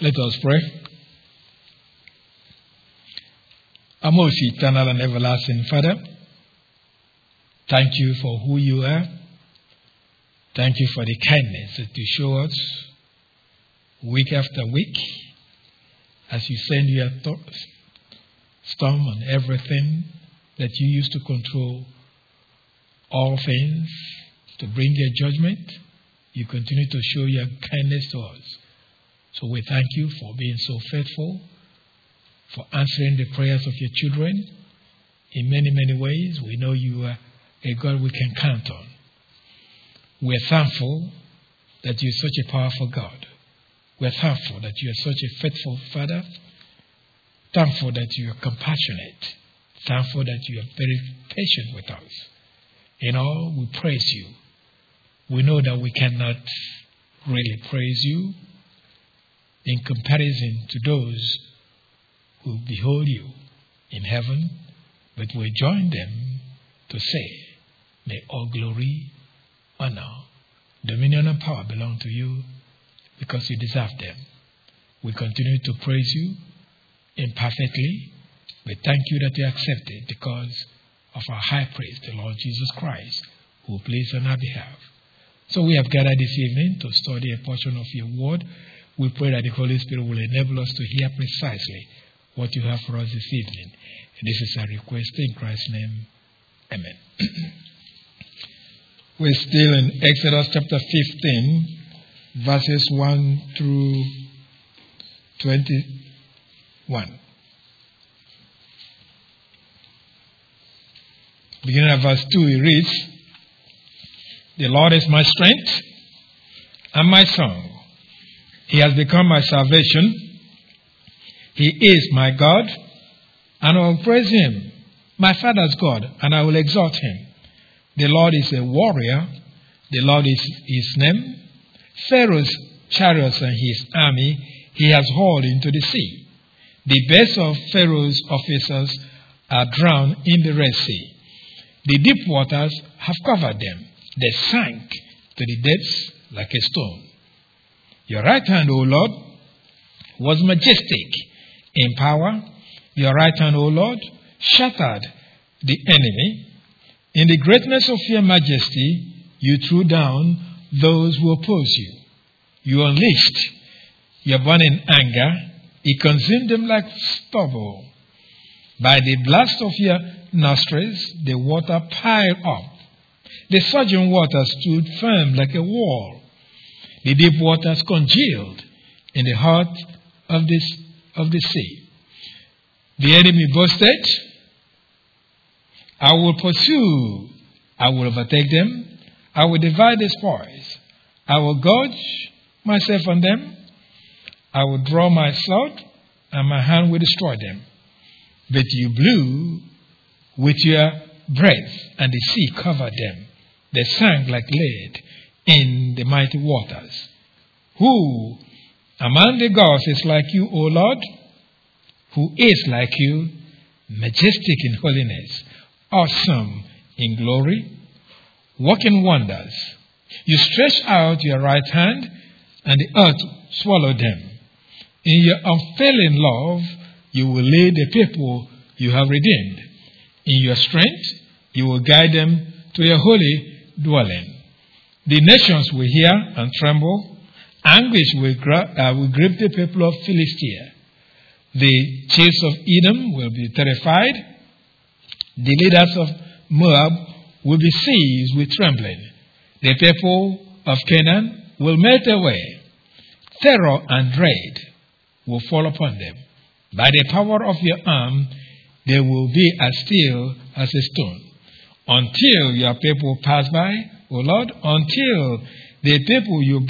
Let us pray. Our most eternal and everlasting Father, thank you for who you are. Thank you for the kindness that you show us week after week as you send your th- storm on everything that you use to control all things to bring your judgment. You continue to show your kindness to us. So we thank you for being so faithful, for answering the prayers of your children in many, many ways. We know you are a God we can count on. We're thankful that you're such a powerful God. We're thankful that you are such a faithful Father. Thankful that you are compassionate. Thankful that you are very patient with us. In all, we praise you. We know that we cannot really praise you in comparison to those who behold you in heaven, but we join them to say, May all glory, honor, dominion, and power belong to you because you deserve them. We continue to praise you imperfectly. We thank you that you accept it because of our high priest, the Lord Jesus Christ, who plays on our behalf. So we have gathered this evening to study a portion of your word. We pray that the Holy Spirit will enable us to hear precisely what you have for us this evening. And this is our request in Christ's name. Amen. We're still in Exodus chapter 15, verses 1 through 21. Beginning at verse 2, it reads, The Lord is my strength and my song. He has become my salvation. He is my God, and I will praise him, my Father's God, and I will exalt him. The Lord is a warrior. The Lord is his name. Pharaoh's chariots and his army he has hauled into the sea. The best of Pharaoh's officers are drowned in the Red Sea. The deep waters have covered them. They sank to the depths like a stone. Your right hand, O Lord, was majestic in power. Your right hand, O Lord, shattered the enemy. In the greatness of your majesty, you threw down those who opposed you. You unleashed your burning anger. It consumed them like stubble. By the blast of your nostrils, the water piled up. The surging water stood firm like a wall. The deep waters congealed in the heart of, of the sea. The enemy boasted, I will pursue, I will overtake them, I will divide the spoils, I will gorge myself on them, I will draw my sword, and my hand will destroy them. But you blew with your breath, and the sea covered them. They sank like lead in the mighty waters. Who among the gods is like you, O Lord? Who is like you, majestic in holiness, awesome in glory, working wonders? You stretch out your right hand, and the earth swallowed them. In your unfailing love, you will lead the people you have redeemed. In your strength, you will guide them to your holy dwelling. The nations will hear and tremble. Anguish will, gra- uh, will grip the people of Philistia. The chiefs of Edom will be terrified. The leaders of Moab will be seized with trembling. The people of Canaan will melt away. Terror and dread will fall upon them. By the power of your arm, they will be as still as a stone. Until your people pass by, O Lord, until the people you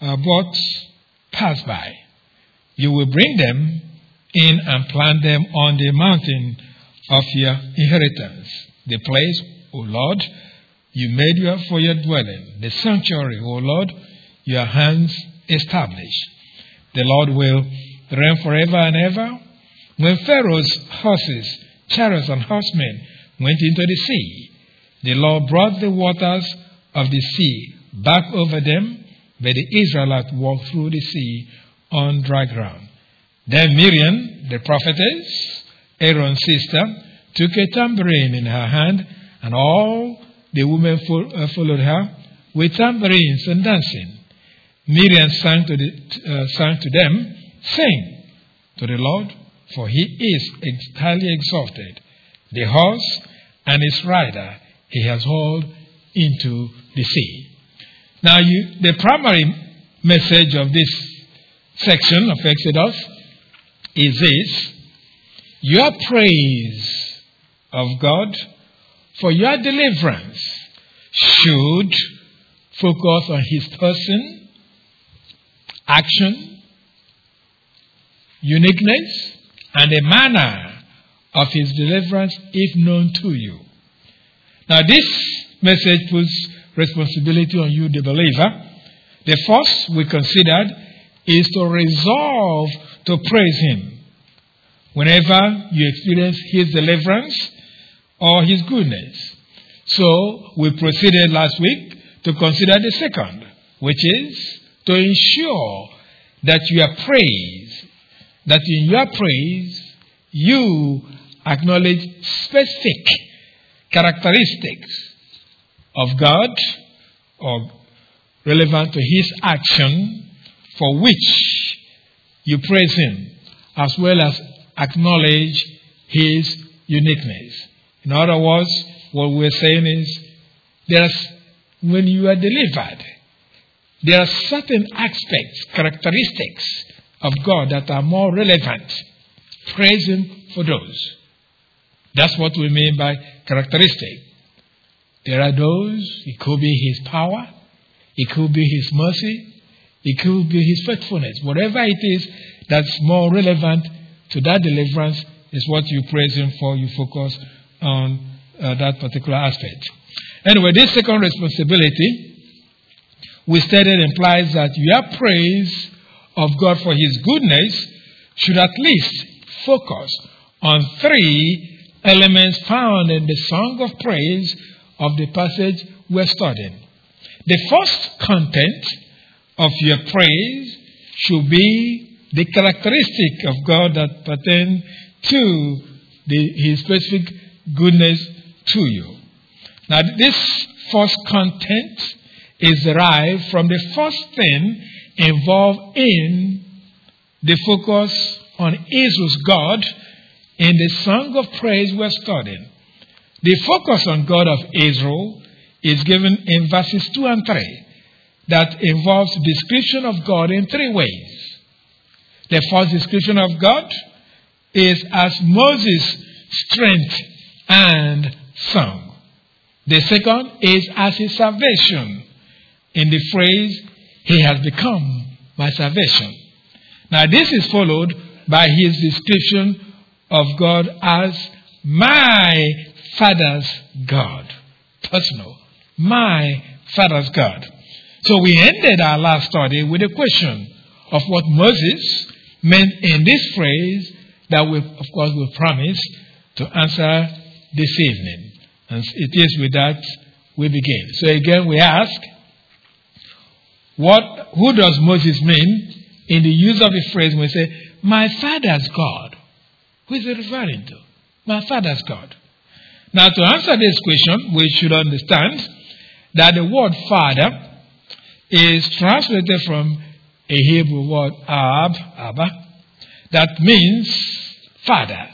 uh, bought pass by, you will bring them in and plant them on the mountain of your inheritance, the place, O Lord, you made for your dwelling, the sanctuary, O Lord, your hands established. The Lord will reign forever and ever. When Pharaoh's horses, chariots, and horsemen went into the sea, the Lord brought the waters of the sea back over them, but the Israelites walked through the sea on dry ground. Then Miriam, the prophetess, Aaron's sister, took a tambourine in her hand, and all the women uh, followed her with tambourines and dancing. Miriam sang to, the, uh, sang to them, Sing to the Lord, for he is highly exalted. The horse and its rider he has hauled into the sea. Now, you, the primary message of this section of Exodus is this Your praise of God for your deliverance should focus on His person, action, uniqueness, and the manner of His deliverance if known to you. Now, this message puts responsibility on you, the believer. The first we considered is to resolve to praise Him whenever you experience His deliverance or His goodness. So, we proceeded last week to consider the second, which is to ensure that you are praised, that in your praise you acknowledge specific characteristics of God or relevant to His action for which you praise Him, as well as acknowledge His uniqueness. In other words, what we're saying is there's when you are delivered, there are certain aspects, characteristics of God that are more relevant. Praise Him for those. That's what we mean by characteristic. There are those, it could be His power, it could be His mercy, it could be His faithfulness. Whatever it is that's more relevant to that deliverance is what you praise Him for. You focus on uh, that particular aspect. Anyway, this second responsibility, we stated, implies that your praise of God for His goodness should at least focus on three elements found in the song of praise of the passage we're studying. The first content of your praise should be the characteristic of God that pertain to the, His specific goodness to you. Now, this first content is derived from the first thing involved in the focus on Israel's God in the song of praise we're studying. The focus on God of Israel is given in verses 2 and 3 that involves description of God in three ways. The first description of God is as Moses' strength and song. The second is as his salvation in the phrase, He has become my salvation. Now, this is followed by his description of God as my Father's God. Personal. My Father's God. So we ended our last study with a question of what Moses meant in this phrase that we, of course, will promise to answer this evening. And it is with that we begin. So again, we ask, what, who does Moses mean in the use of the phrase when we say, my father's God? Who is it referring to? My father's God. Now, to answer this question, we should understand that the word father is translated from a Hebrew word ab, abba, that means father,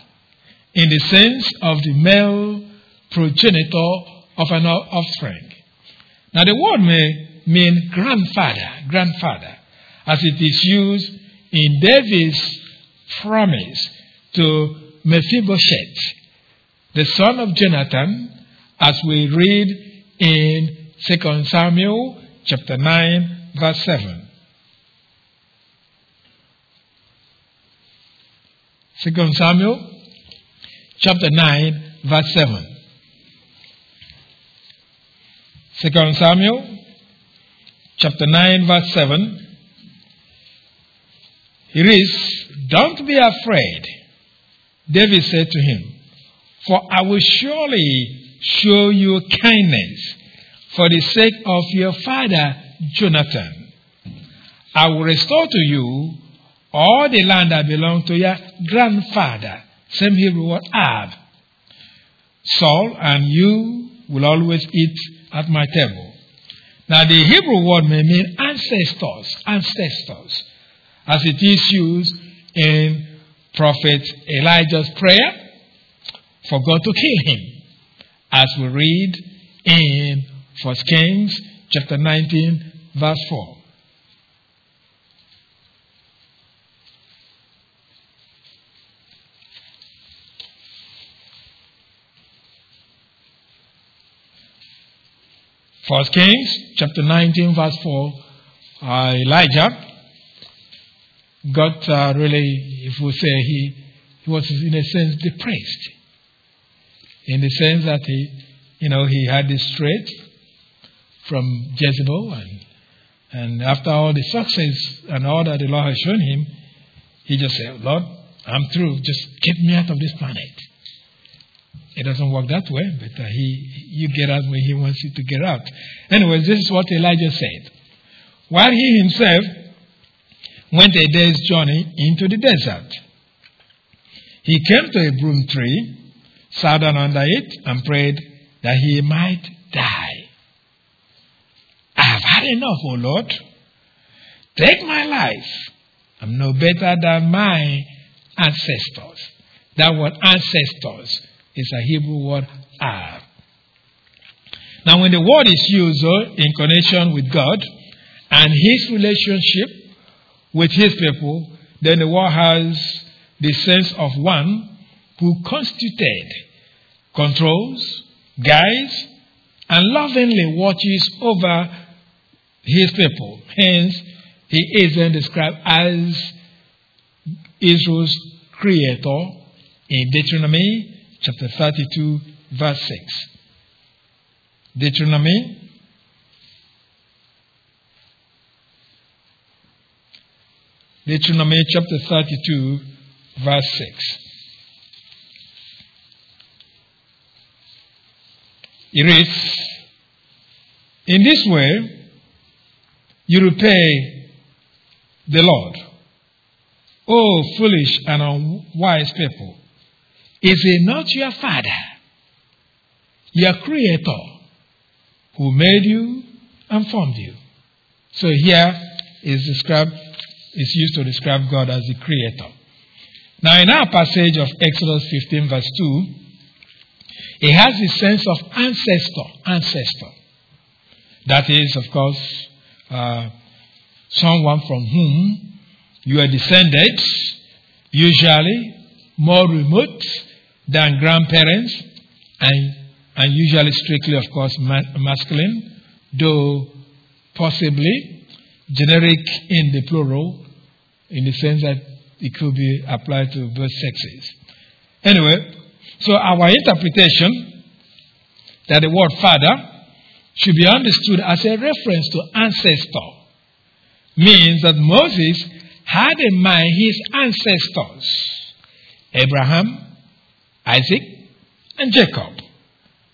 in the sense of the male progenitor of an offspring. Now, the word may mean grandfather, grandfather, as it is used in David's promise to Mephibosheth, the son of Jonathan, as we read in 2 Samuel chapter 9, verse 7. 2 Samuel chapter 9, verse 7. 2 Samuel chapter 9, verse 7. He is, Don't be afraid, David said to him, for I will surely show you kindness for the sake of your father Jonathan. I will restore to you all the land that belonged to your grandfather. Same Hebrew word, Ab. Saul and you will always eat at my table. Now, the Hebrew word may mean ancestors, ancestors, as it is used in Prophet Elijah's prayer for God to kill him, as we read in 1 Kings chapter 19, verse 4. First Kings chapter 19 verse 4, uh, Elijah got uh, really, if we say he, he was in a sense depressed. In the sense that he, you know, he had this threat from Jezebel and, and after all the success and all that the Lord has shown him, he just said, Lord, I'm through. Just keep me out of this planet. It doesn't work that way, but uh, he, you get out when he wants you to get out. Anyways, this is what Elijah said. While he himself went a day's journey into the desert, he came to a broom tree, sat down under it, and prayed that he might die. I have had enough, O Lord. Take my life. I'm no better than my ancestors. That word ancestors is a Hebrew word Ab. Now, when the word is used uh, in connection with God and His relationship with His people, then the word has the sense of one who constituted, controls, guides, and lovingly watches over His people. Hence, He is then described as Israel's creator in Deuteronomy chapter 32, verse 6. Deuteronomy Deuteronomy chapter 32, verse 6. It reads, In this way, you repay the Lord. O foolish and unwise people, is it not your Father, your Creator, who made you and formed you? So here is described is used to describe God as the Creator. Now, in our passage of Exodus 15, verse 2, it has the sense of ancestor, ancestor. That is, of course, uh, someone from whom you are descended, usually more remote than grandparents, and, and usually strictly, of course, ma- masculine, though possibly generic in the plural, in the sense that it could be applied to both sexes. Anyway, so our interpretation that the word father should be understood as a reference to ancestor means that Moses had in mind his ancestors Abraham, Isaac, and Jacob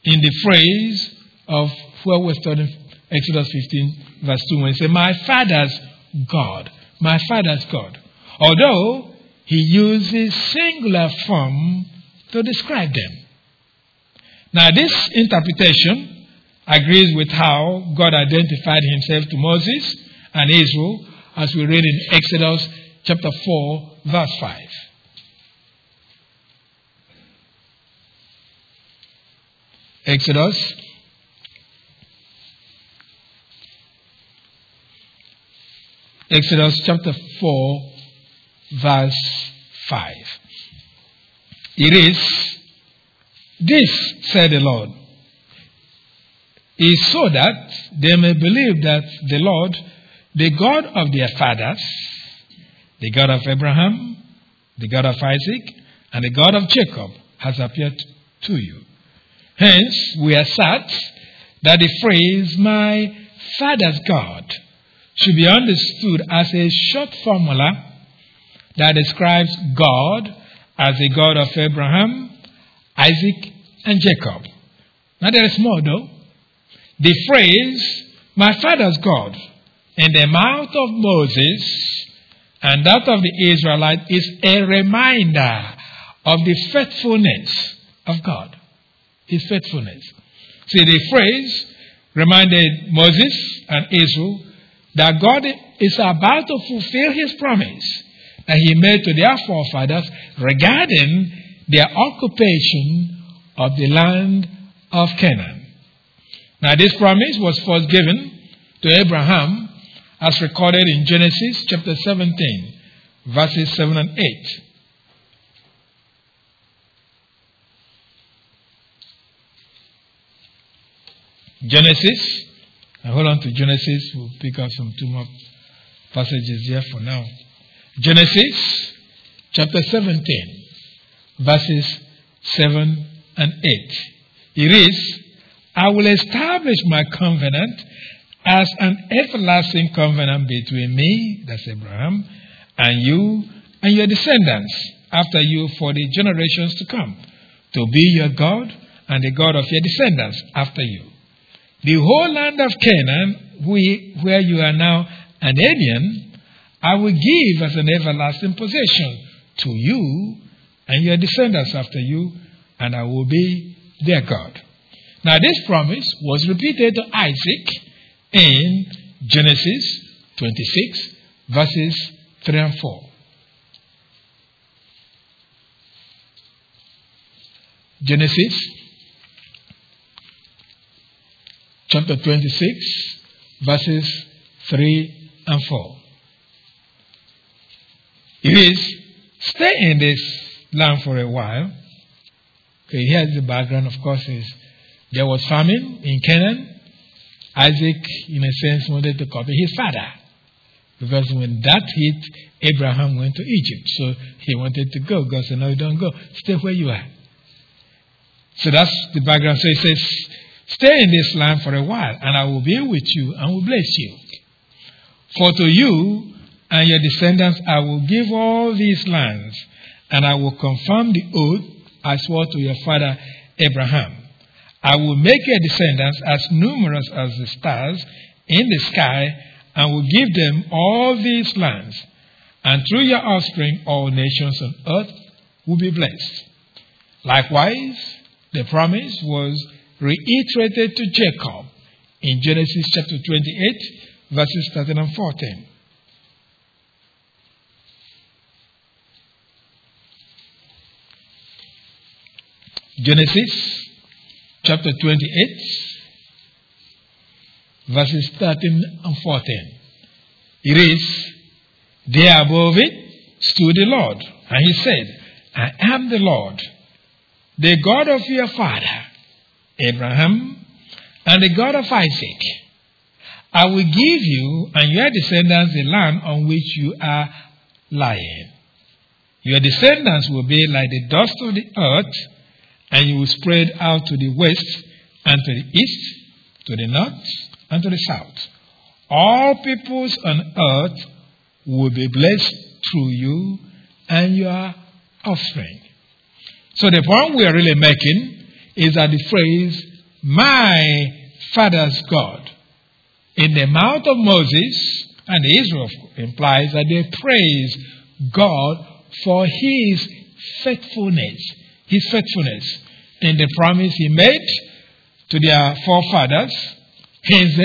in the phrase of where we're studying Exodus 15, verse 2, when he said, My father's God, my father's God. Although he uses singular form to describe them. Now, this interpretation agrees with how God identified himself to Moses and Israel, as we read in Exodus chapter 4, verse 5. Exodus Exodus chapter 4, verse 5. It is, This, said the Lord, is so that they may believe that the Lord, the God of their fathers, the God of Abraham, the God of Isaac, and the God of Jacob, has appeared to you. Hence, we assert that the phrase, my father's God, should be understood as a short formula that describes God as the God of Abraham, Isaac, and Jacob. Now, there is more though. The phrase, my father's God, in the mouth of Moses and that of the Israelite is a reminder of the faithfulness of God. His faithfulness. See, the phrase reminded Moses and Israel that God is about to fulfill his promise that he made to their forefathers regarding their occupation of the land of Canaan. Now, this promise was first given to Abraham as recorded in Genesis chapter 17, verses 7 and 8. Genesis, I hold on to Genesis, we'll pick up some two more passages here for now. Genesis chapter 17, verses 7 and 8. It is, I will establish my covenant as an everlasting covenant between me, that's Abraham, and you and your descendants after you for the generations to come, to be your God and the God of your descendants after you. The whole land of Canaan, where you are now an alien, I will give as an everlasting possession to you and your descendants after you, and I will be their God. Now, this promise was repeated to Isaac in Genesis 26, verses 3 and 4. Genesis chapter 26, verses 3 and 4. It is stay in this land for a while. Okay, here's the background, of course, is there was famine in Canaan. Isaac, in a sense, wanted to copy his father. Because when that hit, Abraham went to Egypt. So he wanted to go. God said, No, you don't go. Stay where you are. So that's the background. So he says, Stay in this land for a while, and I will be with you and will bless you. For to you and your descendants I will give all these lands, and I will confirm the oath I swore to your father Abraham. I will make your descendants as numerous as the stars in the sky, and will give them all these lands. And through your offspring, all nations on earth will be blessed. Likewise, the promise was reiterated to Jacob in Genesis chapter 28, verses 13 and 14. Genesis chapter 28, verses 13 and 14. It is, There above it stood the Lord, and he said, I am the Lord, the God of your father, Abraham, and the God of Isaac. I will give you and your descendants the land on which you are lying. Your descendants will be like the dust of the earth and you will spread out to the west and to the east, to the north and to the south. All peoples on earth will be blessed through you and your offspring. So the point we are really making is that the phrase, my father's God, in the mouth of Moses and Israel implies that they praise God for his faithfulness. His faithfulness in the promise he made to their forefathers. Hence,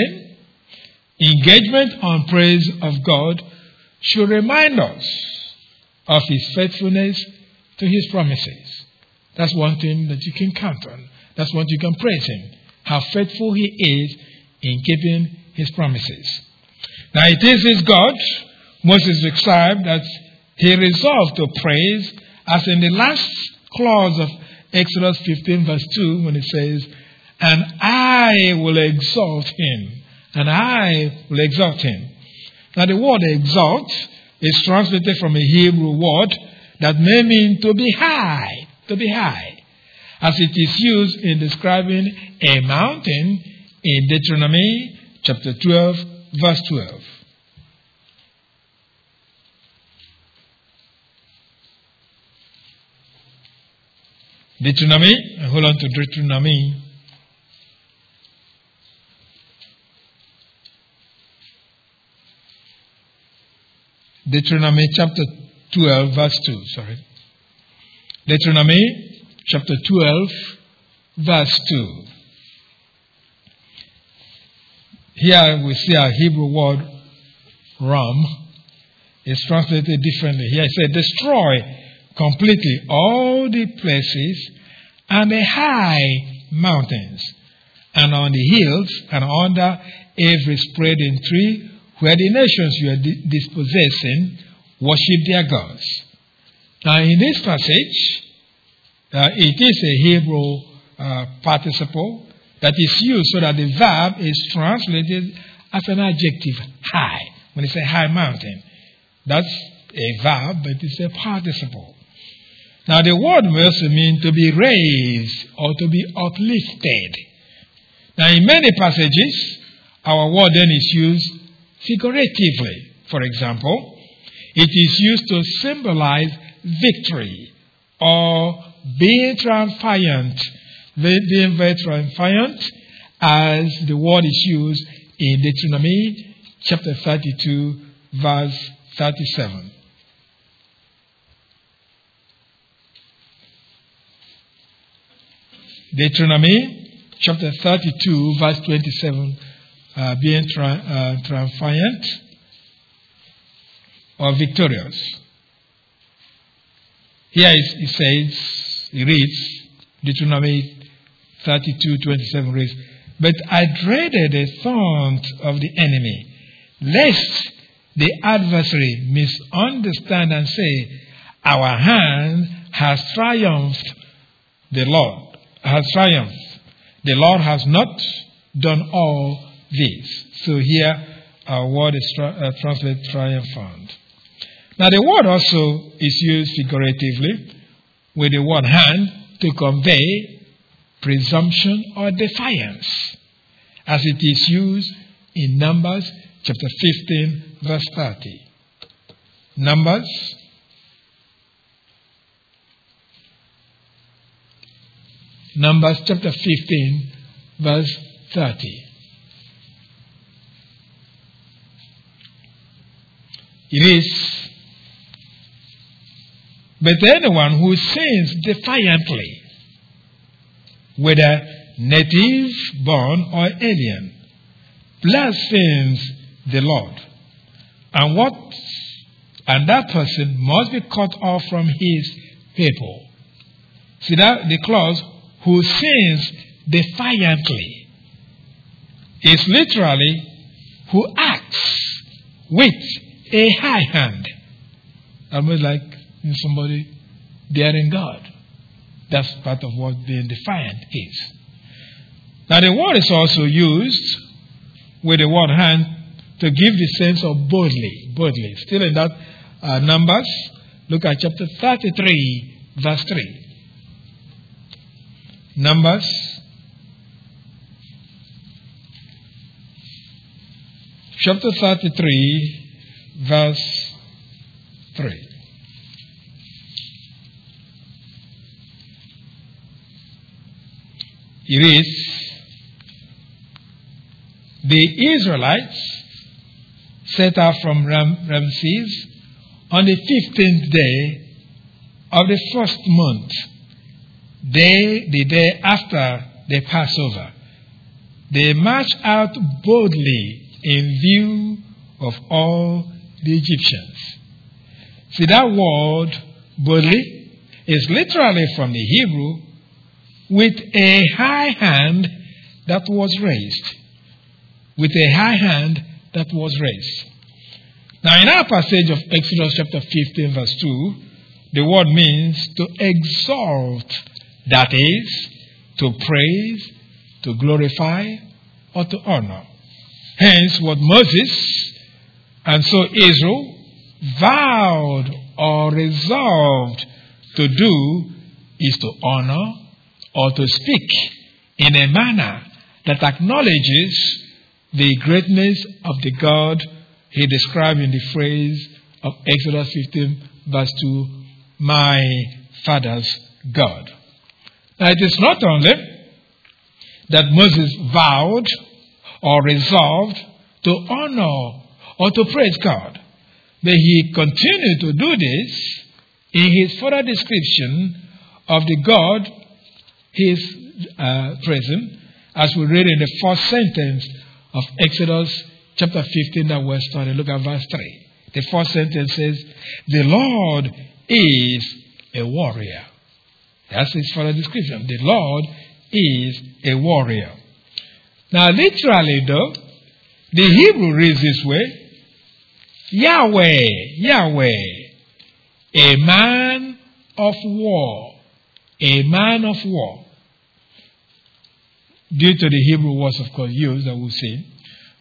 engagement on praise of God should remind us of his faithfulness to his promises. That's one thing that you can count on. That's what you can praise him. How faithful he is in keeping his promises. Now it is his God, Moses described that he resolved to praise, as in the last clause of Exodus 15, verse 2, when it says, And I will exalt him. And I will exalt him. Now, the word exalt is translated from a Hebrew word that may mean to be high, to be high, as it is used in describing a mountain in Deuteronomy chapter 12, verse 12. Deuteronomy, hold on to Deuteronomy. Deuteronomy chapter 12, verse 2. Sorry. Deuteronomy chapter 12, verse 2. Here we see a Hebrew word, ram, is translated differently. Here it said, destroy completely all the places and the high mountains, and on the hills and under every spreading tree where the nations you are dispossessing worship their gods. Now, in this passage, uh, it is a Hebrew uh, participle that is used so that the verb is translated as an adjective high. When you say high mountain, that's a verb, but it's a participle. Now, the word may also to be raised or to be uplifted. Now, in many passages, our word then is used figuratively. For example, it is used to symbolize victory or being triumphant, being very triumphant, as the word is used in Deuteronomy chapter 32, verse 37. Deuteronomy chapter 32, verse 27, uh, being tri- uh, triumphant or victorious. Here it says, he reads, Deuteronomy 32, 27 reads, But I dreaded the taunt of the enemy, lest the adversary misunderstand and say, Our hand has triumphed the Lord has triumphed. The Lord has not done all this. So here our word is uh, translated triumphant. Now the word also is used figuratively with the word hand to convey presumption or defiance, as it is used in Numbers chapter 15, verse 30. Numbers Numbers chapter 15, verse 30. It is, but anyone who sins defiantly, whether native born or alien, blasphemes the Lord. And what and that person must be cut off from his people. See that the clause who sins defiantly is literally who acts with a high hand. Almost like somebody daring God. That's part of what being defiant is. Now, the word is also used with the word hand to give the sense of boldly. Boldly. Still in that uh, Numbers, look at chapter 33, verse 3. Numbers chapter 33, verse 3. It is the Israelites set out from Ram- Ramses on the 15th day of the first month day, the day after the Passover, they marched out boldly in view of all the Egyptians. See, that word boldly is literally from the Hebrew with a high hand that was raised. With a high hand that was raised. Now, in our passage of Exodus chapter 15, verse 2, the word means to exalt that is, to praise, to glorify, or to honor. Hence, what Moses and so Israel vowed or resolved to do is to honor or to speak in a manner that acknowledges the greatness of the God he described in the phrase of Exodus 15, verse 2 My Father's God. Now, it is not only that Moses vowed or resolved to honor or to praise God, But he continued to do this in his further description of the God he is uh, present, as we read in the first sentence of Exodus chapter 15 that we're studying. Look at verse 3. The first sentence says, The Lord is a warrior. That's his further description. The Lord is a warrior. Now, literally, though, the Hebrew reads this way Yahweh, Yahweh, a man of war, a man of war. Due to the Hebrew words, of course, used that we'll see.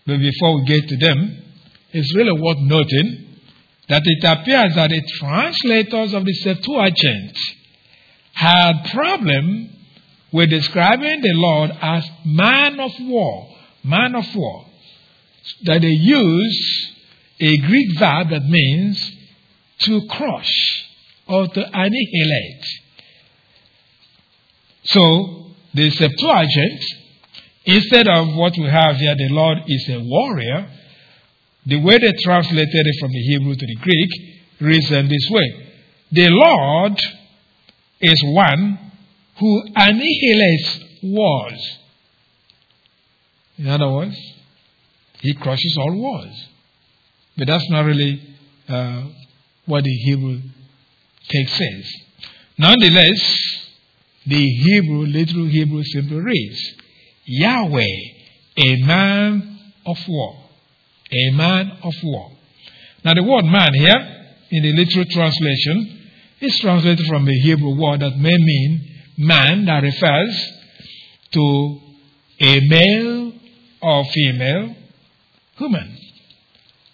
But before we get to them, it's really worth noting that it appears that the translators of the Septuagint had problem with describing the Lord as man of war, man of war. That they use a Greek verb that means to crush or to annihilate. So the Septuagint, instead of what we have here, the Lord is a warrior, the way they translated it from the Hebrew to the Greek reads in this way The Lord is one who annihilates wars. In other words, he crushes all wars. But that's not really uh, what the Hebrew text says. Nonetheless, the Hebrew, literal Hebrew simply reads Yahweh, a man of war. A man of war. Now, the word man here, in the literal translation, is translated from the Hebrew word that may mean man, that refers to a male or female human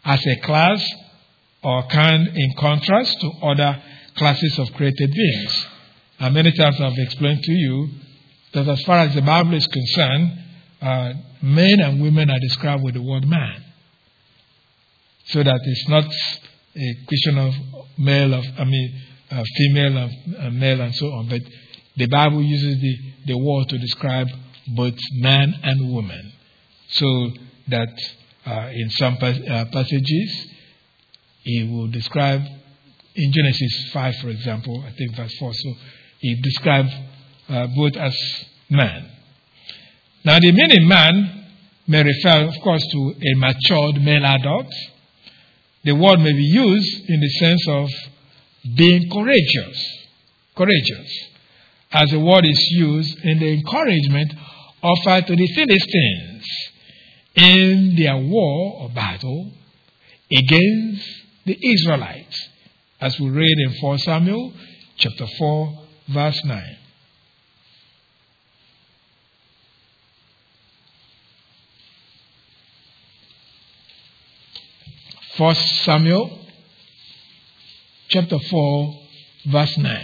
as a class or kind in contrast to other classes of created beings. And many times I've explained to you that as far as the Bible is concerned, uh, men and women are described with the word man. So that it's not a question of male, of, I mean, uh, female, of uh, male, and so on, but the Bible uses the, the word to describe both man and woman. So that uh, in some pas- uh, passages, he will describe, in Genesis 5, for example, I think verse 4, so he describes uh, both as man. Now, the meaning man may refer, of course, to a matured male adult. The word may be used in the sense of being courageous. Courageous. As the word is used in the encouragement offered to the Philistines in their war or battle against the Israelites, as we read in 4 Samuel chapter 4, verse 9. First Samuel chapter 4 verse 9.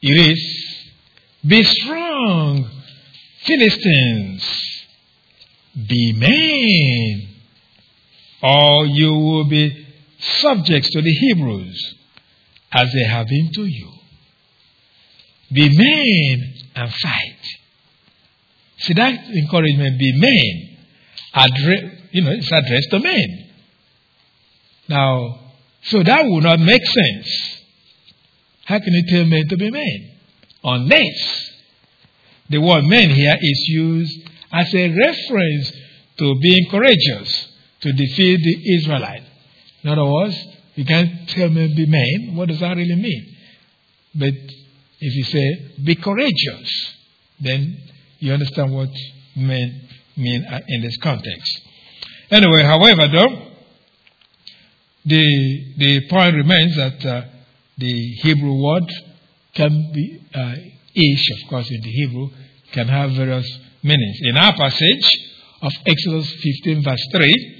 It is, Be strong, Philistines, be men, or you will be subjects to the Hebrews as they have been to you. Be men and fight. See that encouragement, be men. Address, you know, it's addressed to men. Now, so that would not make sense. How can you tell men to be men? Unless the word men here is used as a reference to being courageous to defeat the Israelites. In other words, you can't tell men be men. What does that really mean? But if you say be courageous, then you understand what men mean in this context. Anyway, however, though, the, the point remains that uh, the Hebrew word can be, uh, ish, of course, in the Hebrew, can have various meanings. In our passage of Exodus 15, verse 3,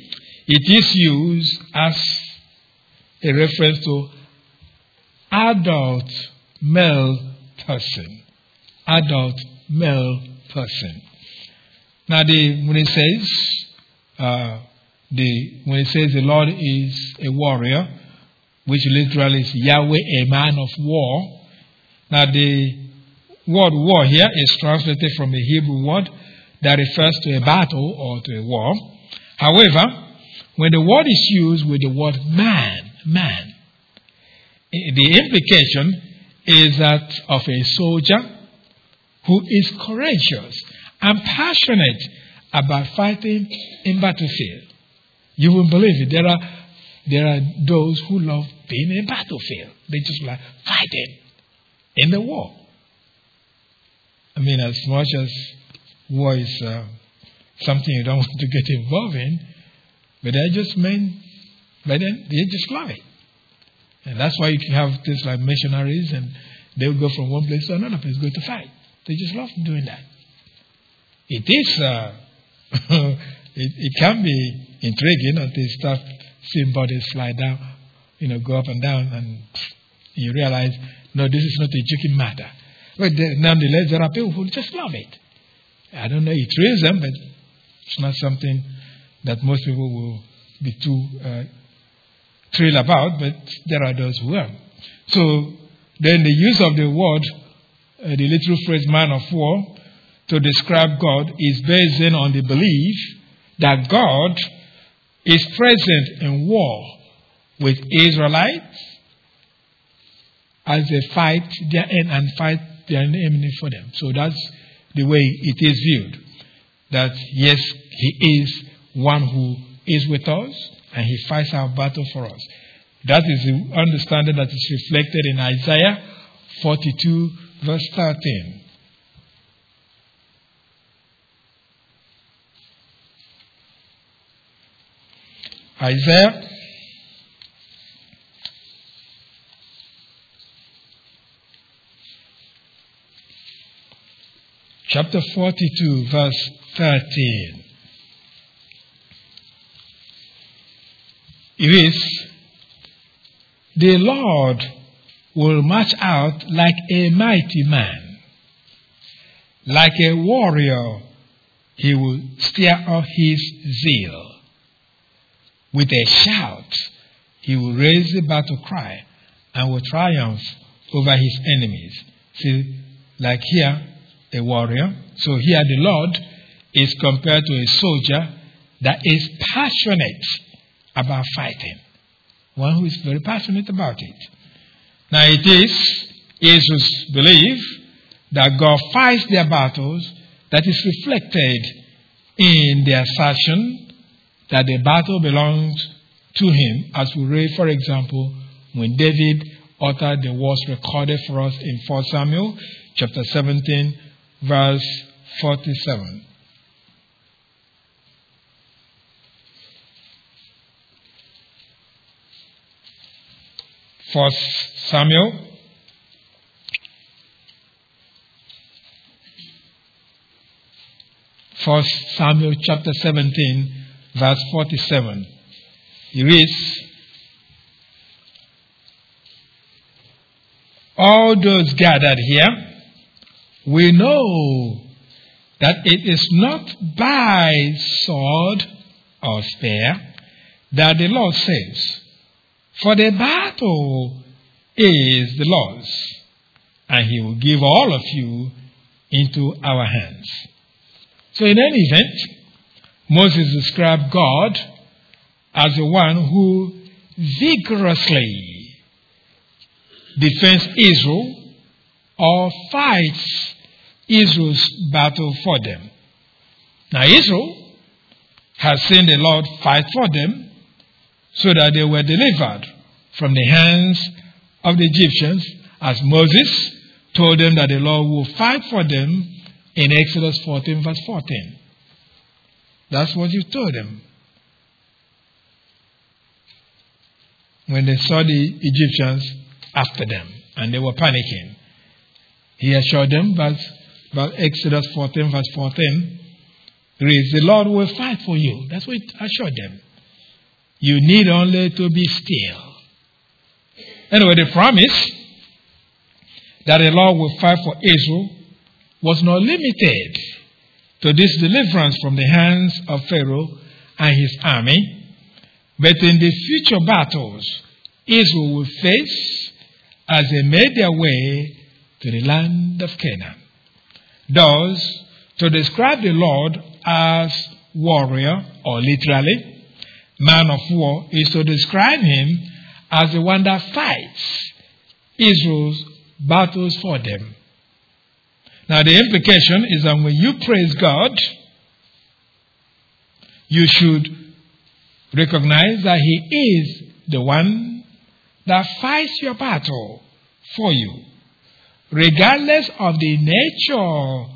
it is used as a reference to adult male person. Adult male person. Now, the, when it says, uh, the, when it says the Lord is a warrior, which literally is Yahweh, a man of war. Now, the word war here is translated from the Hebrew word that refers to a battle or to a war. However, when the word is used with the word man, man, the implication is that of a soldier who is courageous and passionate about fighting in battlefield. You won't believe it. There are there are those who love being in battlefield. They just like fighting in the war. I mean, as much as war is uh, something you don't want to get involved in, but they're just men, but then they just love it. And that's why you can have things like missionaries and they'll go from one place to another place, go to fight. They just love doing that. It is, uh, it, it can be intriguing until you start seeing bodies fly down, you know, go up and down, and you realize, no, this is not a joking matter. But nonetheless, there are people who just love it. I don't know, it thrills them, but it's not something that most people will be too uh, thrilled about, but there are those who are. So then the use of the word, uh, the literal phrase man of war, to describe God is based on the belief that God is present in war with Israelites as they fight their end and fight their enemy for them. So that's the way it is viewed. That yes, He is one who is with us and He fights our battle for us. That is the understanding that is reflected in Isaiah 42, verse 13. Isaiah chapter 42, verse 13. It is, the Lord will march out like a mighty man. Like a warrior, he will stir up his zeal. With a shout, he will raise the battle cry and will triumph over his enemies. See, like here, a warrior. So here the Lord is compared to a soldier that is passionate about fighting. One who is very passionate about it. Now it is Israel's belief that God fights their battles that is reflected in the assertion that the battle belongs to him, as we read, for example, when David uttered the words recorded for us in 1 Samuel chapter 17, verse 47. First Samuel First Samuel chapter 17 verse 47. He reads, All those gathered here, we know that it is not by sword or spear that the Lord saves, for the battle is the Lord's, and He will give all of you into our hands. So, in any event, Moses described God as the one who vigorously defends Israel or fights Israel's battle for them. Now, Israel has seen the Lord fight for them so that they were delivered from the hands of the Egyptians, as Moses told them that the Lord will fight for them in Exodus 14, verse 14. That's what you told them. When they saw the Egyptians after them and they were panicking, he assured them, verse, verse Exodus 14, verse 14, reads, The Lord will fight for you. That's what he assured them. You need only to be still. Anyway, the promise that the Lord will fight for Israel was not limited to this deliverance from the hands of Pharaoh and his army, but in the future battles Israel will face as they made their way to the land of Canaan. Thus, to describe the Lord as warrior, or literally, man of war, is to describe him as the one that fights Israel's battles for them. Now, the implication is that when you praise God, you should recognize that He is the one that fights your battle for you, regardless of the nature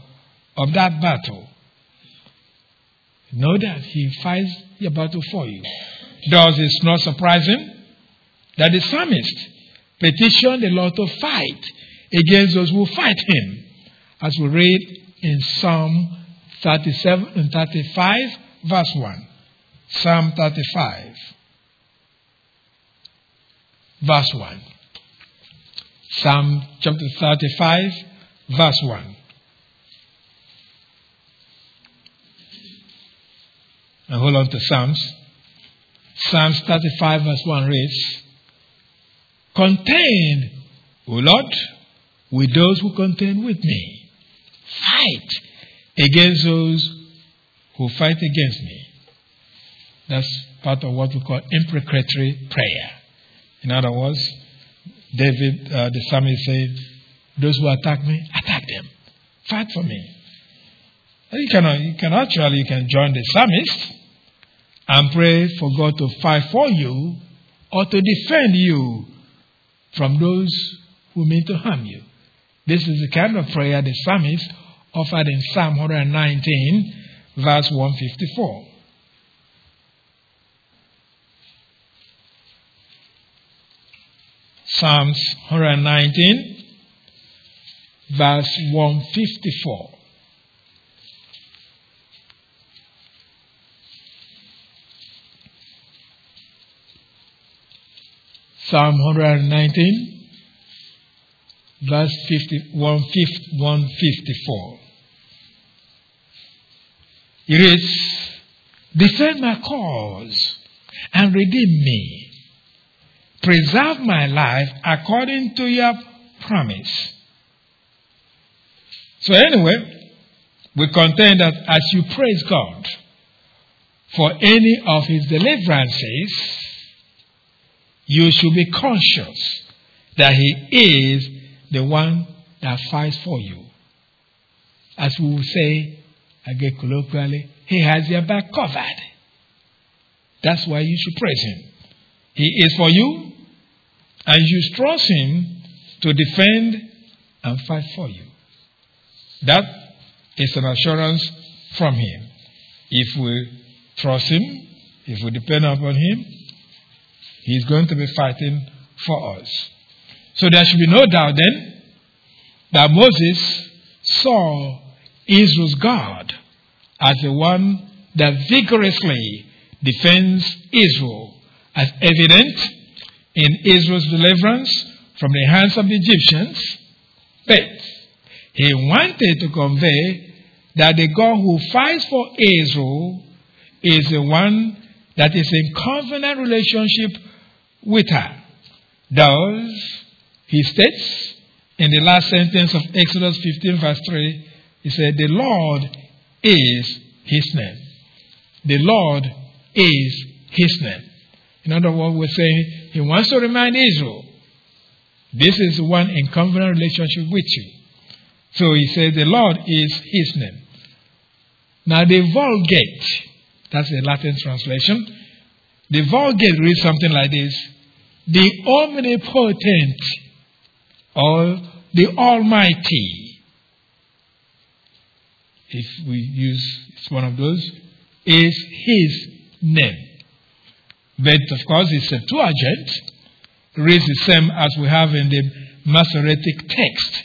of that battle. Know that He fights your battle for you. Thus, it's not surprising that the psalmist petitioned the Lord to fight against those who fight Him, as we read in Psalm 37 and 35, verse 1. Psalm 35, verse 1. Psalm chapter 35, verse 1. And hold on to Psalms. Psalms 35, verse 1 reads Contend, O Lord, with those who contend with me. Fight against those who fight against me. That's part of what we call imprecatory prayer. In other words, David, uh, the psalmist said, Those who attack me, attack them. Fight for me. You can, you can actually you can join the psalmist and pray for God to fight for you or to defend you from those who mean to harm you. This is the kind of prayer the psalmist offered in Psalm 119, verse 154. Psalms 119, verse 154. Psalm 119, verse 50, 154. It is, Defend my cause and redeem me. Preserve my life according to your promise. So, anyway, we contend that as you praise God for any of his deliverances, you should be conscious that He is the one that fights for you. As we will say, again colloquially, He has your back covered. That's why you should praise Him. He is for you, and you trust Him to defend and fight for you. That is an assurance from Him. If we trust Him, if we depend upon Him, He's going to be fighting for us. So there should be no doubt then that Moses saw Israel's God as the one that vigorously defends Israel, as evident in Israel's deliverance from the hands of the Egyptians. But he wanted to convey that the God who fights for Israel is the one that is in covenant relationship with her. Thus, he states in the last sentence of Exodus 15, verse 3, he said, The Lord is his name. The Lord is his name. In other words, we're saying he wants to remind Israel, this is one in covenant relationship with you. So he said, The Lord is his name. Now, the Vulgate, that's the Latin translation, the Vulgate reads something like this the omnipotent or the Almighty, if we use it's one of those, is His name. But of course, the Septuagint reads the same as we have in the Masoretic text.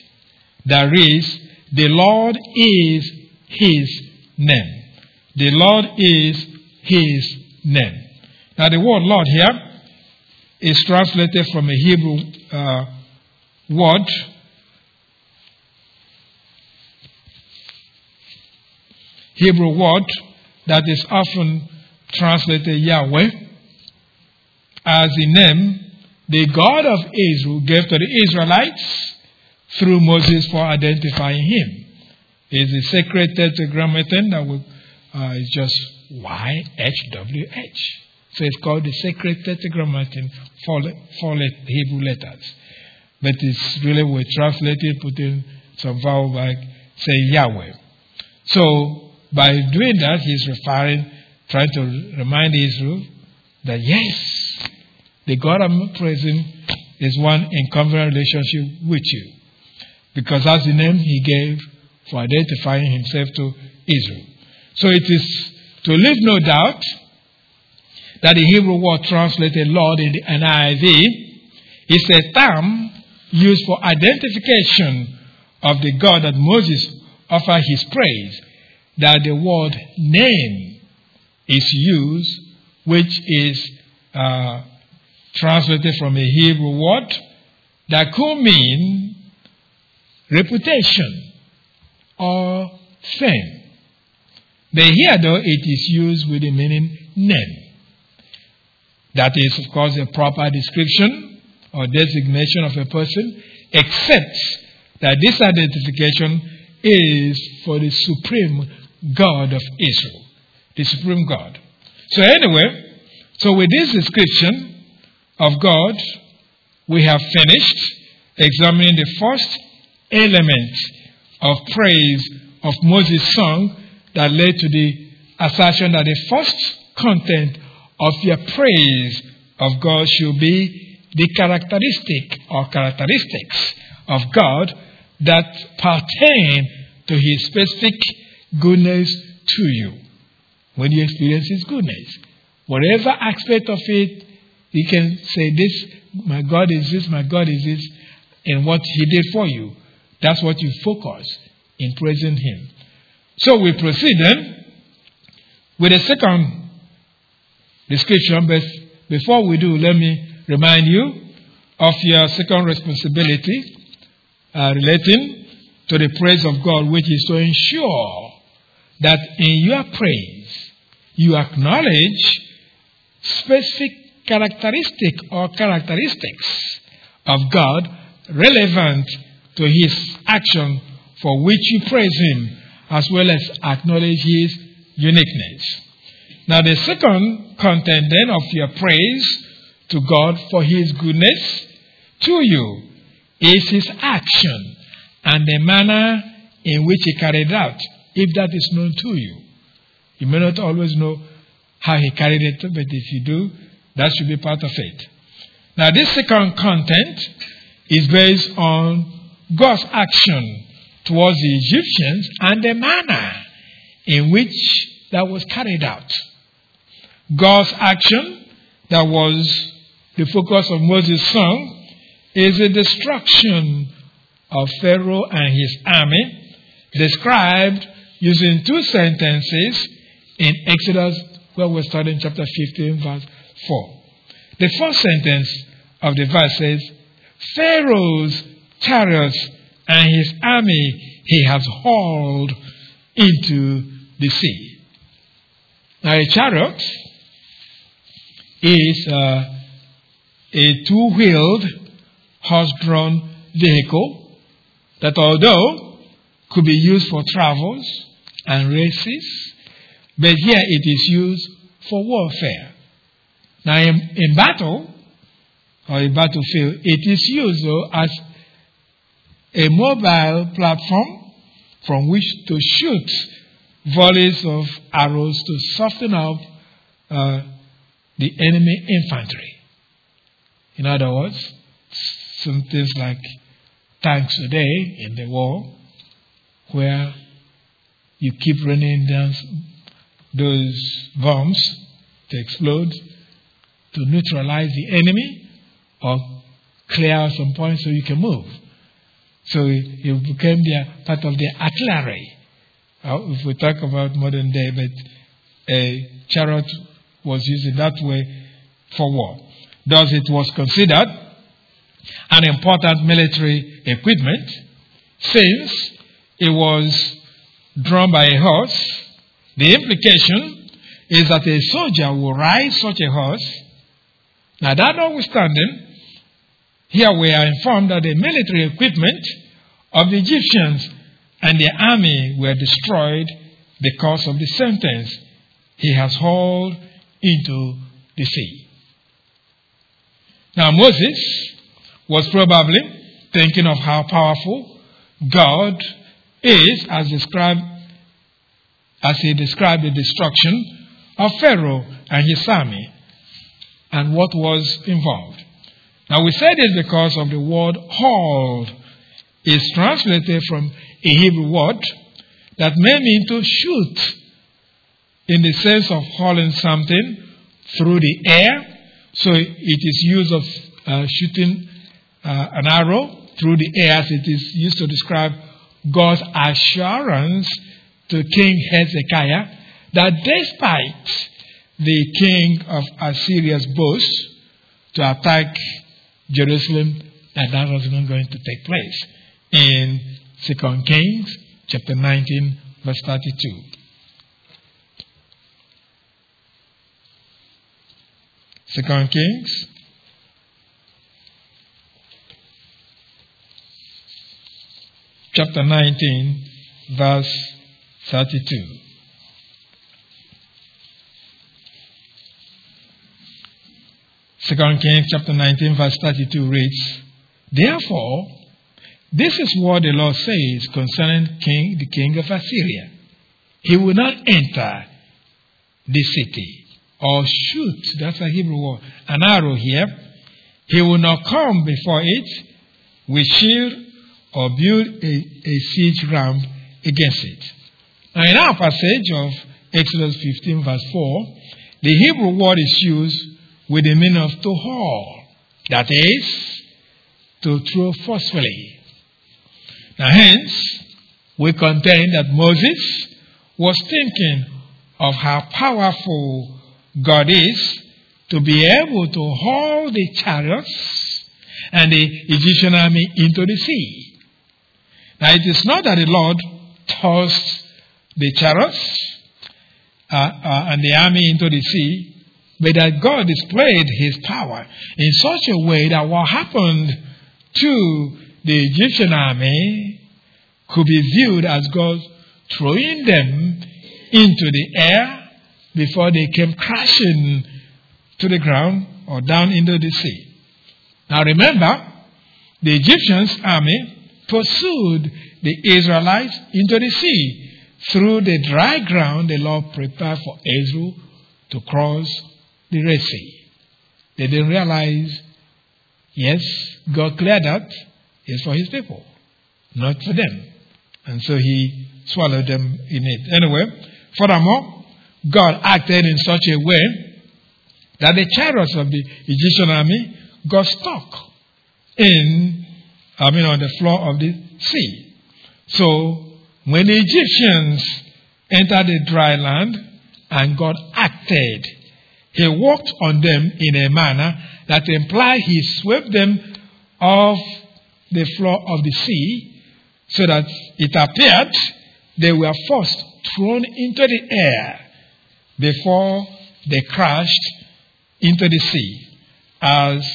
That is, the Lord is His name. The Lord is His name. Now, the word Lord here is translated from a Hebrew uh, word. Hebrew word that is often translated Yahweh as the name the God of Israel gave to the Israelites through Moses for identifying him. It's a sacred tetragrammaton that will, uh, is just YHWH. So it's called the Sacred Tetragrammaton, four, four Hebrew letters. But it's really, we translate it, put in some vowel like, say Yahweh. So by doing that, he's referring, trying to remind Israel that yes, the God I'm praising is one in covenant relationship with you. Because that's the name he gave for identifying himself to Israel. So it is to leave no doubt that the Hebrew word translated Lord in the NIV is a term used for identification of the God that Moses offered his praise, that the word name is used, which is uh, translated from a Hebrew word that could mean reputation or fame. But here, though, it is used with the meaning name. That is, of course, a proper description or designation of a person, except that this identification is for the supreme God of Israel, the supreme God. So, anyway, so with this description of God, we have finished examining the first element of praise of Moses' song that led to the assertion that the first content of your praise of God should be the characteristic or characteristics of God that pertain to His specific goodness to you. When you experience His goodness, whatever aspect of it, you can say, This, my God is this, my God is this, and what He did for you. That's what you focus in praising Him. So we proceed then with a second description, but before we do, let me remind you of your second responsibility uh, relating to the praise of God, which is to ensure that in your praise you acknowledge specific characteristic or characteristics of God relevant to his action for which you praise him, as well as acknowledge his uniqueness. Now, the second content then of your praise to God for his goodness to you is his action and the manner in which he carried out, if that is known to you. You may not always know how he carried it, but if you do, that should be part of it. Now, this second content is based on God's action towards the Egyptians and the manner in which that was carried out. God's action that was the focus of Moses' song is the destruction of Pharaoh and his army, described using two sentences in Exodus, where we're studying chapter 15, verse 4. The first sentence of the verse says, Pharaoh's chariots and his army he has hauled into the sea. Now, a chariot is uh, a two wheeled, horse drawn vehicle that, although could be used for travels and races, but here it is used for warfare. Now, in, in battle or in battlefield, it is used though as a mobile platform from which to shoot volleys of arrows to soften up uh, the enemy infantry. In other words, some things like tanks today in the war, where you keep running down those bombs to explode to neutralize the enemy or clear some points so you can move. So it became their, part of their artillery. Uh, if we talk about modern day, but a chariot was used in that way for war. Thus, it was considered an important military equipment since it was drawn by a horse. The implication is that a soldier will ride such a horse. Now, that notwithstanding, here we are informed that the military equipment of the Egyptians and their army were destroyed because of the sentence he has hauled into the sea. Now, Moses was probably thinking of how powerful God is as described as he described the destruction of Pharaoh and his army and what was involved. Now we say this because of the word hauled is translated from a Hebrew word that may mean to shoot in the sense of hauling something through the air. So it is used of uh, shooting uh, an arrow through the air as it is used to describe God's assurance to King Hezekiah that despite the king of Assyria's boast to attack Jerusalem, that that was not going to take place in 2 Kings chapter 19 verse 32. Second Kings chapter 19 verse 32. Second Kings chapter 19 verse 32 reads, Therefore, this is what the Lord says concerning king, the king of Assyria. He will not enter the city or shoot, that's a Hebrew word, an arrow here. He will not come before it with shield or build a, a siege ramp against it. Now, in our passage of Exodus 15, verse 4, the Hebrew word is used with the meaning of to haul, that is, to throw forcefully. Now, hence, we contend that Moses was thinking of how powerful God is to be able to haul the chariots and the Egyptian army into the sea. Now, it is not that the Lord tossed the chariots uh, uh, and the army into the sea, but that God displayed his power in such a way that what happened to the Egyptian army could be viewed as God throwing them into the air before they came crashing to the ground or down into the sea. Now remember, the Egyptians' army pursued the Israelites into the sea through the dry ground the Lord prepared for Israel to cross the Red Sea. They didn't realize, yes, God cleared that is for his people, not for them. And so he swallowed them in it. Anyway, furthermore, God acted in such a way that the chariots of the Egyptian army got stuck in, I mean, on the floor of the sea. So, when the Egyptians entered the dry land and God acted he walked on them in a manner that implied he swept them off the floor of the sea so that it appeared they were first thrown into the air before they crashed into the sea as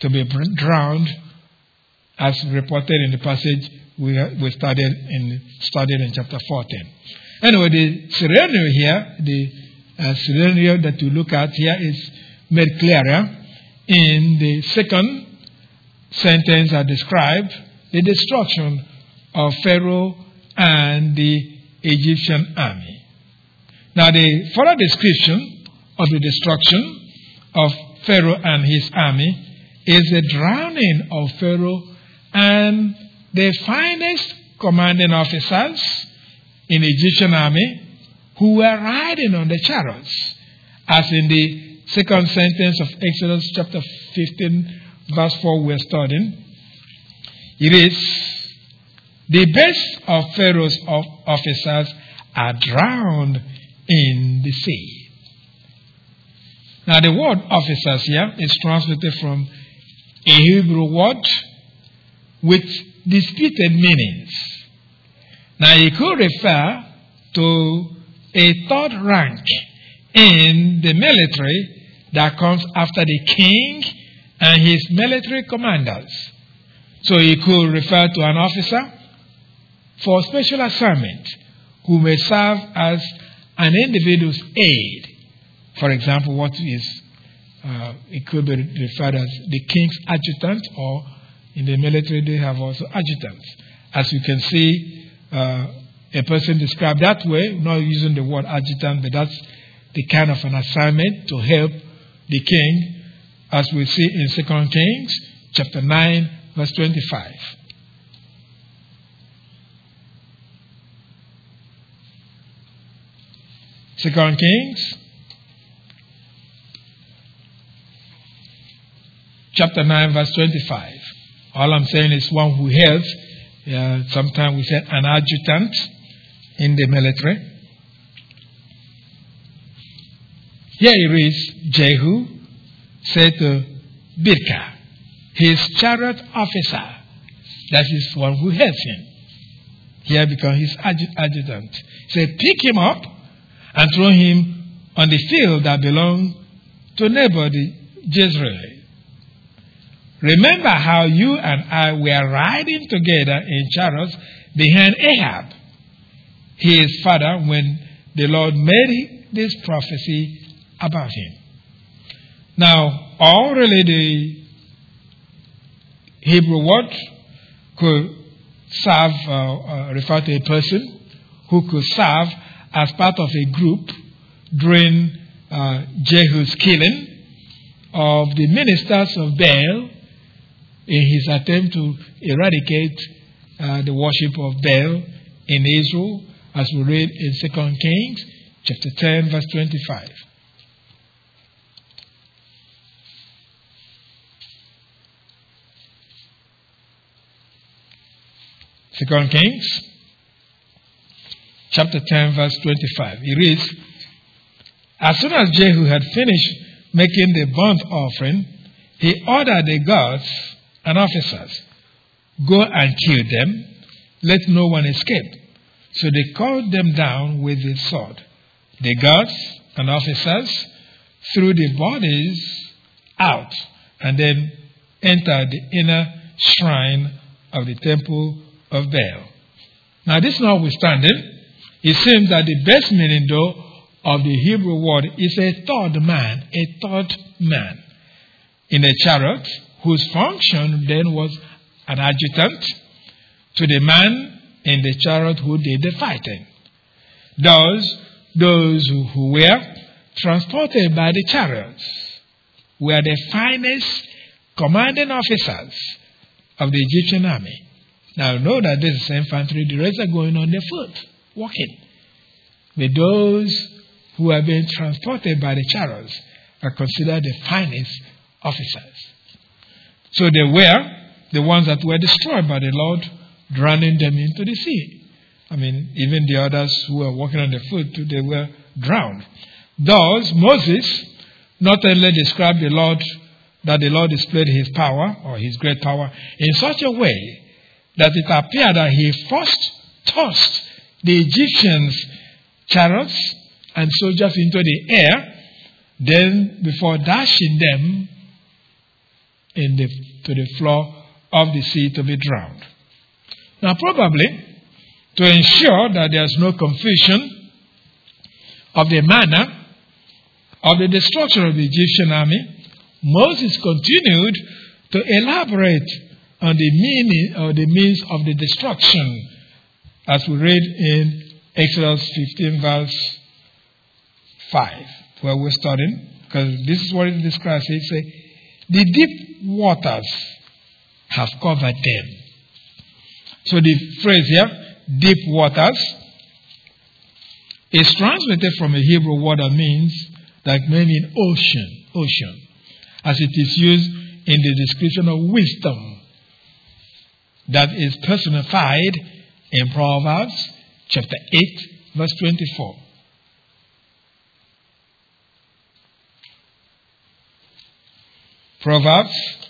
to be drowned as reported in the passage we, we studied in studied in chapter 14. Anyway, the scenario here, the uh, scenario that we look at here is made clearer in the second sentence I described the destruction of Pharaoh and the Egyptian army. Now, the further description of the destruction of Pharaoh and his army is the drowning of Pharaoh and the finest commanding officers in the Egyptian army who were riding on the chariots, as in the second sentence of Exodus chapter 15, verse 4, we're studying. It is the best of Pharaoh's officers are drowned in the sea. Now, the word officers here is translated from a Hebrew word with disputed meanings. Now, it could refer to a third rank in the military that comes after the king and his military commanders. So he could refer to an officer for special assignment who may serve as an individual's aid. For example, what is uh, it could be referred as the king's adjutant, or in the military they have also adjutants. As you can see, uh, a person described that way, not using the word adjutant, but that's the kind of an assignment to help the king, as we see in 2 Kings chapter 9, verse 25. Second Kings chapter 9, verse 25. All I'm saying is one who helps. Uh, sometimes we say an adjutant in the military. Here he reads Jehu said to Bidkar, his chariot officer, that is one who helps him. Here becomes his adjutant. He said, Pick him up and throw him on the field that belonged to Naboth Jezreel. Remember how you and I were riding together in chariots behind Ahab, his father, when the Lord made this prophecy about him. Now, all really the Hebrew word could serve, uh, uh, refer to a person who could serve as part of a group during uh, Jehu's killing of the ministers of Baal in his attempt to eradicate uh, the worship of Baal in Israel, as we read in 2 Kings chapter 10, verse 25. Second Kings chapter 10, verse 25. He reads, As soon as Jehu had finished making the burnt offering, he ordered the guards and officers, Go and kill them, let no one escape. So they cut them down with the sword. The guards and officers threw the bodies out and then entered the inner shrine of the temple of Baal. Now, this notwithstanding, it seems that the best meaning, though, of the Hebrew word is a third man, a third man in a chariot whose function then was an adjutant to the man in the chariot who did the fighting. Thus, those who were transported by the chariots were the finest commanding officers of the Egyptian army. Now know that this is infantry, the rest are going on their foot, walking. But those who are being transported by the chariots are considered the finest officers. So they were the ones that were destroyed by the Lord, drowning them into the sea. I mean, even the others who were walking on the foot, they were drowned. Thus, Moses not only described the Lord, that the Lord displayed his power or his great power in such a way that it appeared that he first tossed the Egyptians' chariots and soldiers into the air, then before dashing them the, to the floor of the sea to be drowned. Now, probably to ensure that there's no confusion of the manner of the destruction of the Egyptian army, Moses continued to elaborate on the meaning or the means of the destruction, as we read in Exodus 15, verse 5, where we're studying, because this is what it describes. It says, The deep waters have covered them. So the phrase here, deep waters, is translated from a Hebrew word that means, that may mean ocean, ocean, as it is used in the description of wisdom that is personified in Proverbs chapter 8, verse 24. Proverbs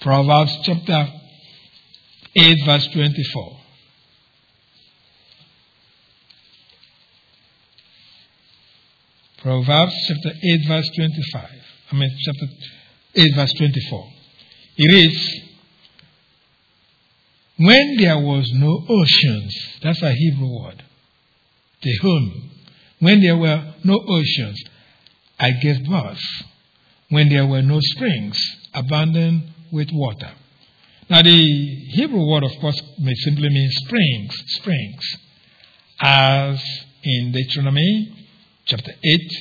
Proverbs chapter 8, verse 24. Proverbs chapter 8, verse 25. I mean, chapter 8, verse 24. It is when there was no oceans. That's a Hebrew word. Tehom. When there were no oceans, I gave birth. When there were no springs, abundant with water. Now, the Hebrew word, of course, may simply mean springs, springs, as in Deuteronomy chapter 8,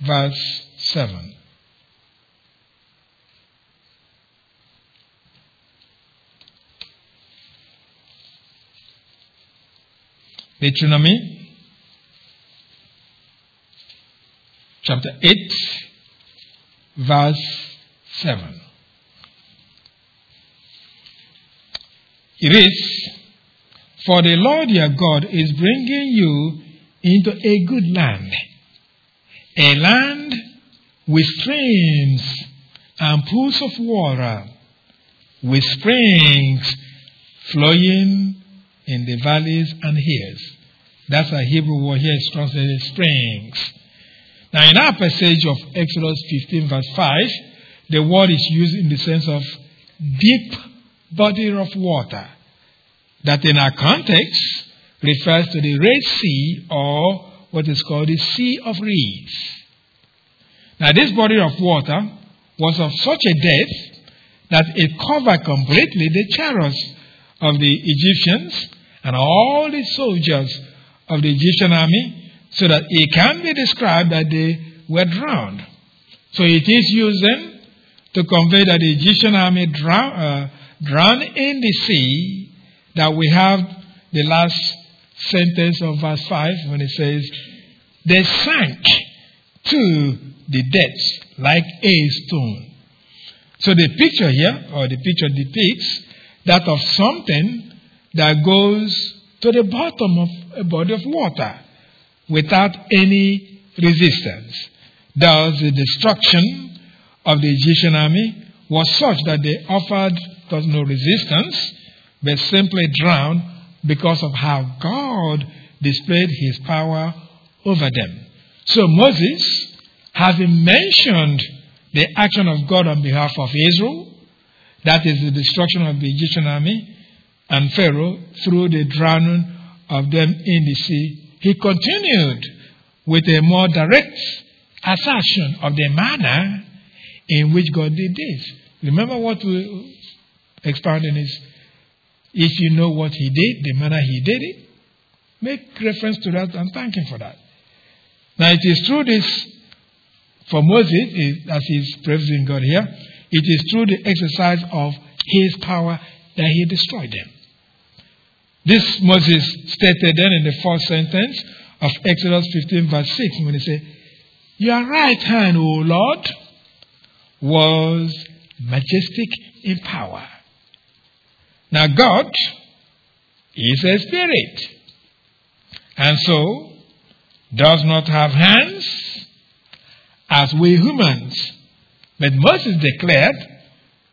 verse 7. Deuteronomy chapter 8, verse 7. It is, For the Lord your God is bringing you into a good land, a land with streams and pools of water, with springs flowing in the valleys and hills. That's a Hebrew word here, it's translated springs. Now, in our passage of Exodus 15, verse 5, the word is used in the sense of deep body of water that in our context refers to the Red Sea or what is called the Sea of Reeds. Now, this body of water was of such a depth that it covered completely the chariots of the Egyptians and all the soldiers of the Egyptian army, so that it can be described that they were drowned. So it is used then to convey that the Egyptian army drown, uh, drowned in the sea, that we have the last sentence of verse 5 when it says, They sank to the depths like a stone. So the picture here, or the picture depicts that of something that goes to the bottom of a body of water without any resistance. Thus, the destruction of the Egyptian army was such that they offered no resistance, but simply drowned because of how God displayed his power over them. So Moses, having mentioned the action of God on behalf of Israel, that is the destruction of the Egyptian army and Pharaoh through the drowning of them in the sea, he continued with a more direct assertion of the manner in which God did this. Remember what we expounded is if you know what he did, the manner he did it, make reference to that and thank him for that. Now it is through this, for Moses, as he's praising God here, it is through the exercise of his power that he destroyed them. This Moses stated then in the fourth sentence of Exodus 15, verse 6, when he said, Your right hand, O Lord, was majestic in power. Now, God is a spirit, and so does not have hands as we humans. But Moses declared,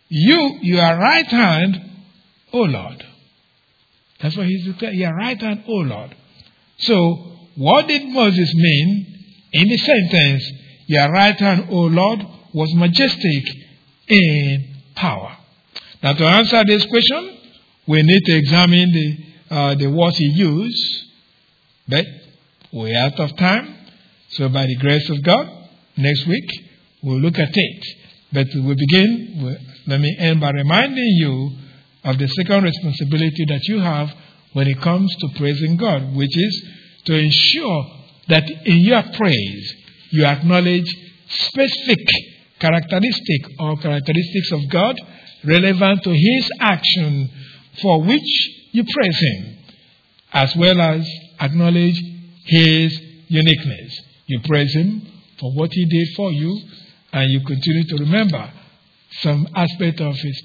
You, your right hand, O Lord. That's what he's declared. Your right hand, O Lord. So, what did Moses mean in the sentence, Your right hand, O Lord, was majestic in power? Now, to answer this question, we need to examine the, uh, the words he used, but we're out of time. So, by the grace of God, next week we'll look at it. But we begin, let me end by reminding you of the second responsibility that you have when it comes to praising God, which is to ensure that in your praise you acknowledge specific characteristic or characteristics of God relevant to His action for which you praise Him, as well as acknowledge His uniqueness. You praise Him for what He did for you, and you continue to remember some aspect of His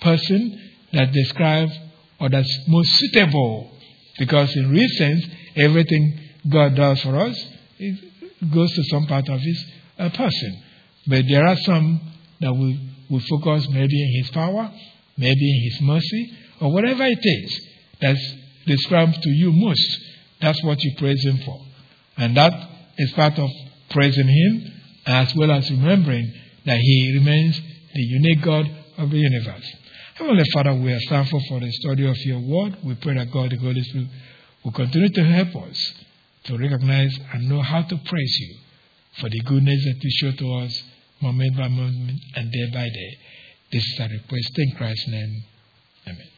person that describes or that's most suitable. Because in real sense, everything God does for us it goes to some part of His uh, person. But there are some that we, will focus maybe in His power, maybe in His mercy, or whatever it is that's described to you most. That's what you praise Him for. And that is part of praising Him as well as remembering that He remains the unique God of the universe. Heavenly Father, we are thankful for the study of your word. We pray that God, the Holy Spirit, will continue to help us to recognize and know how to praise you for the goodness that you show to us moment by moment and day by day. This is our request in Christ's name. Amen.